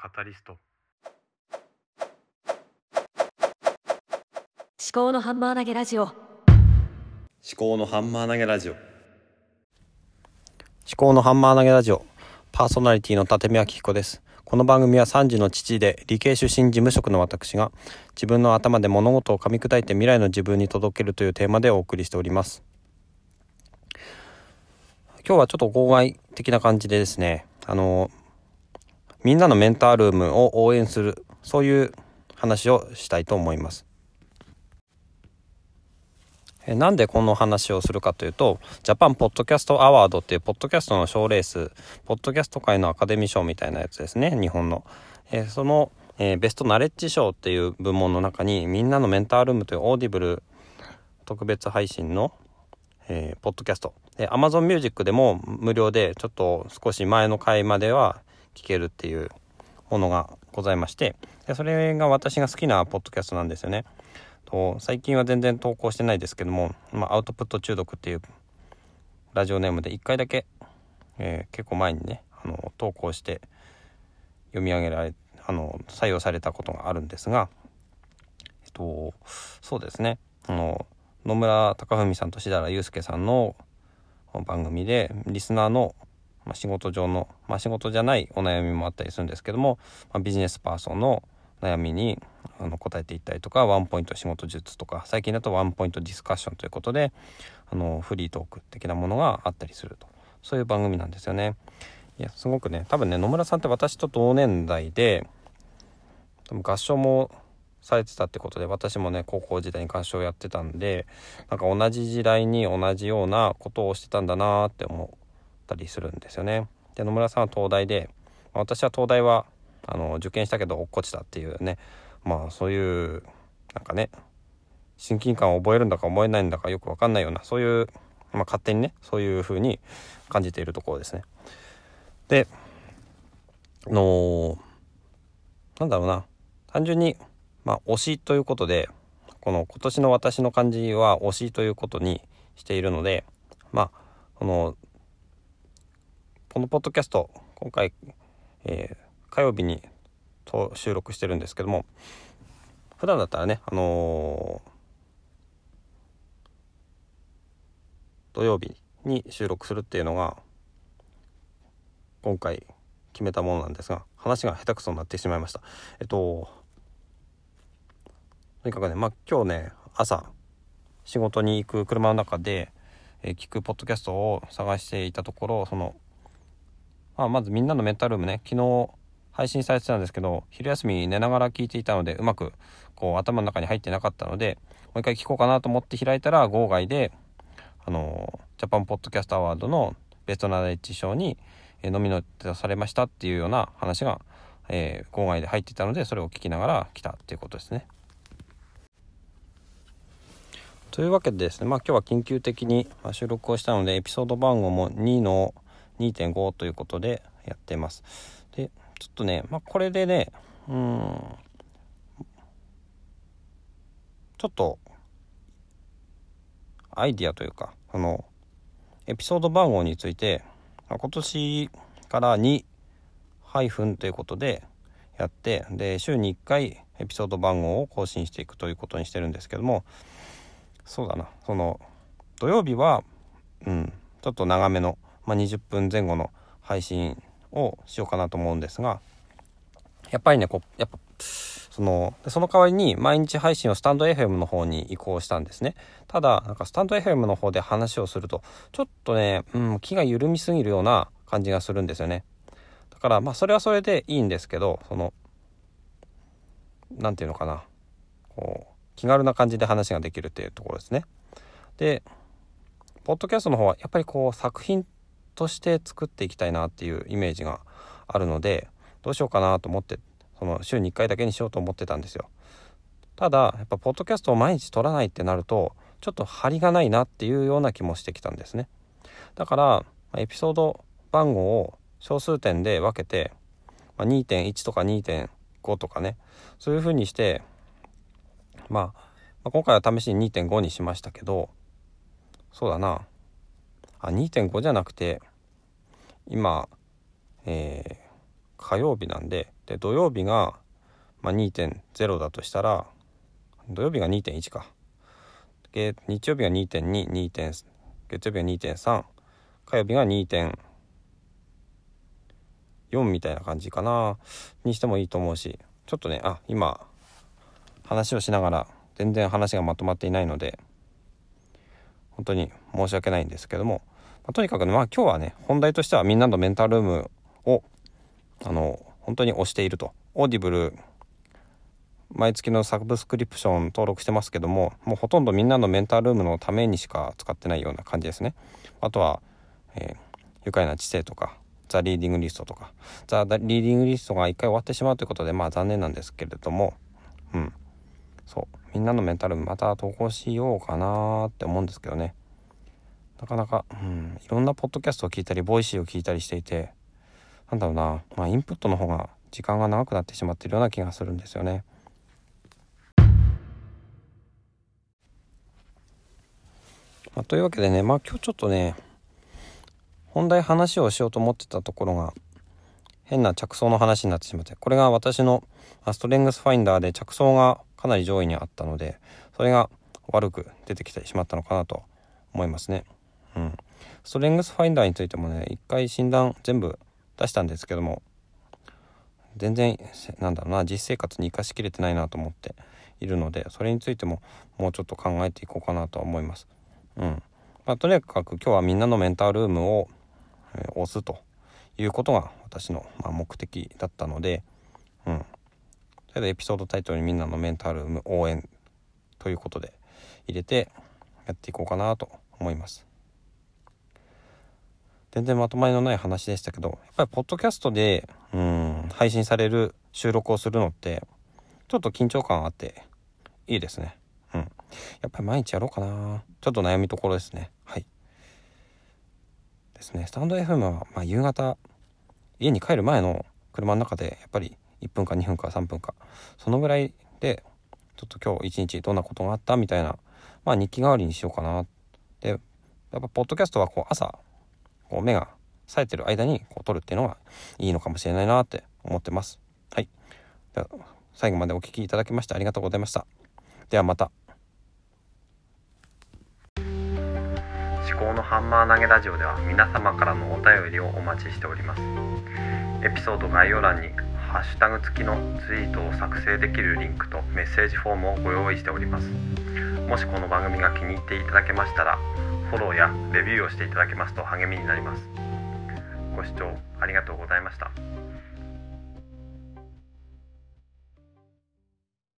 カタリスト。思考のハンマー投げラジオ。思考のハンマー投げラジオ。思考のハンマー投げラジオ。パーソナリティの立見明彦です。この番組は3児の父で理系出身事務職の私が自分の頭で物事を噛み砕いて未来の自分に届けるというテーマでお送りしております。今日はちょっと号外的な感じでですねあのみんなのメンタールームを応援するそういう話をしたいと思いますえなんでこの話をするかというと、ジャパンポッドキャストアワードっていうポッドキャストの賞レース、ポッドキャスト界のアカデミー賞みたいなやつですね、日本の。えその、えベストナレッジ賞っていう部門の中に、みんなのメンタールームというオーディブル特別配信の、えー、ポッドキャスト。で、Amazon Music でも無料で、ちょっと少し前の回までは聞けるっていうものがございまして、でそれが私が好きなポッドキャストなんですよね。と最近は全然投稿してないですけども、まあ、アウトプット中毒っていうラジオネームで1回だけ、えー、結構前にねあの投稿して読み上げられあの採用されたことがあるんですが、えっと、そうですねあの野村貴文さんと志田祐介さんの番組でリスナーの、まあ、仕事上の、まあ、仕事じゃないお悩みもあったりするんですけども、まあ、ビジネスパーソンの悩みにあの答えていったりとかワンポイント仕事術とか最近だとワンポイントディスカッションということであのフリートーク的なものがあったりするとそういう番組なんですよね。いやすごくね多分ね野村さんって私と同年代で多分合唱もされてたってことで私もね高校時代に合唱やってたんでなんか同じ時代に同じようなことをしてたんだなって思ったりするんですよね。で野村さんは東大で私は東大はあの受験したけど落っこちたっていうねまあそういうなんかね親近感を覚えるんだか覚えないんだかよく分かんないようなそういう、まあ、勝手にねそういう風に感じているところですね。での、なんだろうな単純にまあ推しということでこの今年の私の漢字は推しということにしているのでまあこのこのポッドキャスト今回、えー火曜日にと収録してるんですけども普段だったらねあのー、土曜日に収録するっていうのが今回決めたものなんですが話が下手くそになってしまいました。えっととにかくねまあ今日ね朝仕事に行く車の中で、えー、聞くポッドキャストを探していたところその、まあ、まずみんなのメンタルームね昨日配信されてたんですけど昼休み寝ながら聞いていたのでうまくこう頭の中に入ってなかったのでもう一回聞こうかなと思って開いたら号外であのジャパンポッドキャストアワードのベストナレッジ賞にノミネートされましたっていうような話が、えー、号外で入っていたのでそれを聞きながら来たっていうことですね。というわけでですね、まあ、今日は緊急的に収録をしたのでエピソード番号も2の2.5ということでやってます。でちょっとね、まあ、これでね、うん、ちょっと、アイディアというか、あの、エピソード番号について、今年から2ハイフンということでやって、で、週に1回エピソード番号を更新していくということにしてるんですけども、そうだな、その、土曜日は、うん、ちょっと長めの、まあ、20分前後の配信をしようかなと思うんですがやっぱりねこやっぱそのその代わりに毎日配信をスタンド FM の方に移行したんですね。ただなんかスタンド FM の方で話をするとちょっとね、うん、気が緩みすぎるような感じがするんですよね。だからまあそれはそれでいいんですけどその何て言うのかな。こう気軽な感じで話ができるっていうところですね。でポッドキャストの方はやっぱりこう作品として作っていきたいなっていうイメージがあるのでどうしようかなと思ってその週に1回だけにしようと思ってたんですよ。ただやっぱポッドキャストを毎日撮らないってなるとちょっと張りがないなっていうような気もしてきたんですね。だからエピソード番号を小数点で分けて、ま、2.1とか2.5とかねそういう風にして、まあ、まあ、今回は試しに2.5にしましたけどそうだな。あ2.5じゃなくて今、えー、火曜日なんでで土曜日が、まあ、2.0だとしたら土曜日が2.1かで日曜日が2.2 2. 月曜日が2.3火曜日が2.4みたいな感じかなにしてもいいと思うしちょっとねあ今話をしながら全然話がまとまっていないので本当に申し訳ないんですけども、まあ、とにかくねまあ今日はね本題としてはみんなのメンタールームをあの本当に推していると。オーディブル毎月のサブスクリプション登録してますけどももうほとんどみんなのメンタールームのためにしか使ってないような感じですね。あとは、えー、愉快な知性とかザ・リーディングリストとか。ザ・リーディングリストが一回終わってしまうということでまあ残念なんですけれどもうん。そう。みんなのメンタルまた投稿しようかなって思うんですけどね。なかなか、うん、いろんなポッドキャストを聞いたりボイシーを聞いたりしていてなんだろうな、まあ、インプットの方が時間が長くなってしまっているような気がするんですよね。まあ、というわけでね、まあ今日ちょっとね、本題話をしようと思ってたところが、変な着想の話になってしまって、これが私のストレングスファインダーで着想がかなり上位にあったので、それが悪く出てきてしまったのかなと思いますね。うん。ストレングスファインダーについてもね、一回診断全部出したんですけども、全然、なんだろうな、実生活に生かしきれてないなと思っているので、それについてももうちょっと考えていこうかなと思います。うんまあ、とにかく今日はみんなのメンタルルームを、えー、押すということが私の、まあ、目的だったので、うん、それでエピソードタイトルにみんなのメンタルルーム応援ということで入れてやっていこうかなと思います。全然まとまりのない話でしたけどやっぱりポッドキャストでうん配信される収録をするのってちょっと緊張感あっていいですね。うん。やっぱり毎日やろうかな。ちょっと悩みところですね。はい。ですね。スタンド FM は、まあ、夕方、家に帰る前の車の中で、やっぱり1分か2分か3分か、そのぐらいで、ちょっと今日一日どんなことがあった？みたいな、まあ日記代わりにしようかな。で、やっぱポッドキャストはこう朝、こう目が冴えてる間にこう撮るっていうのがいいのかもしれないなって思ってます。はい。では最後までお聴きいただきましてありがとうございました。ではまた。思考のハンマー投げラジオでは皆様からのお便りをお待ちしておりますエピソード概要欄にハッシュタグ付きのツイートを作成できるリンクとメッセージフォームをご用意しておりますもしこの番組が気に入っていただけましたらフォローやレビューをしていただけますと励みになります。ご視聴ありがとうございました。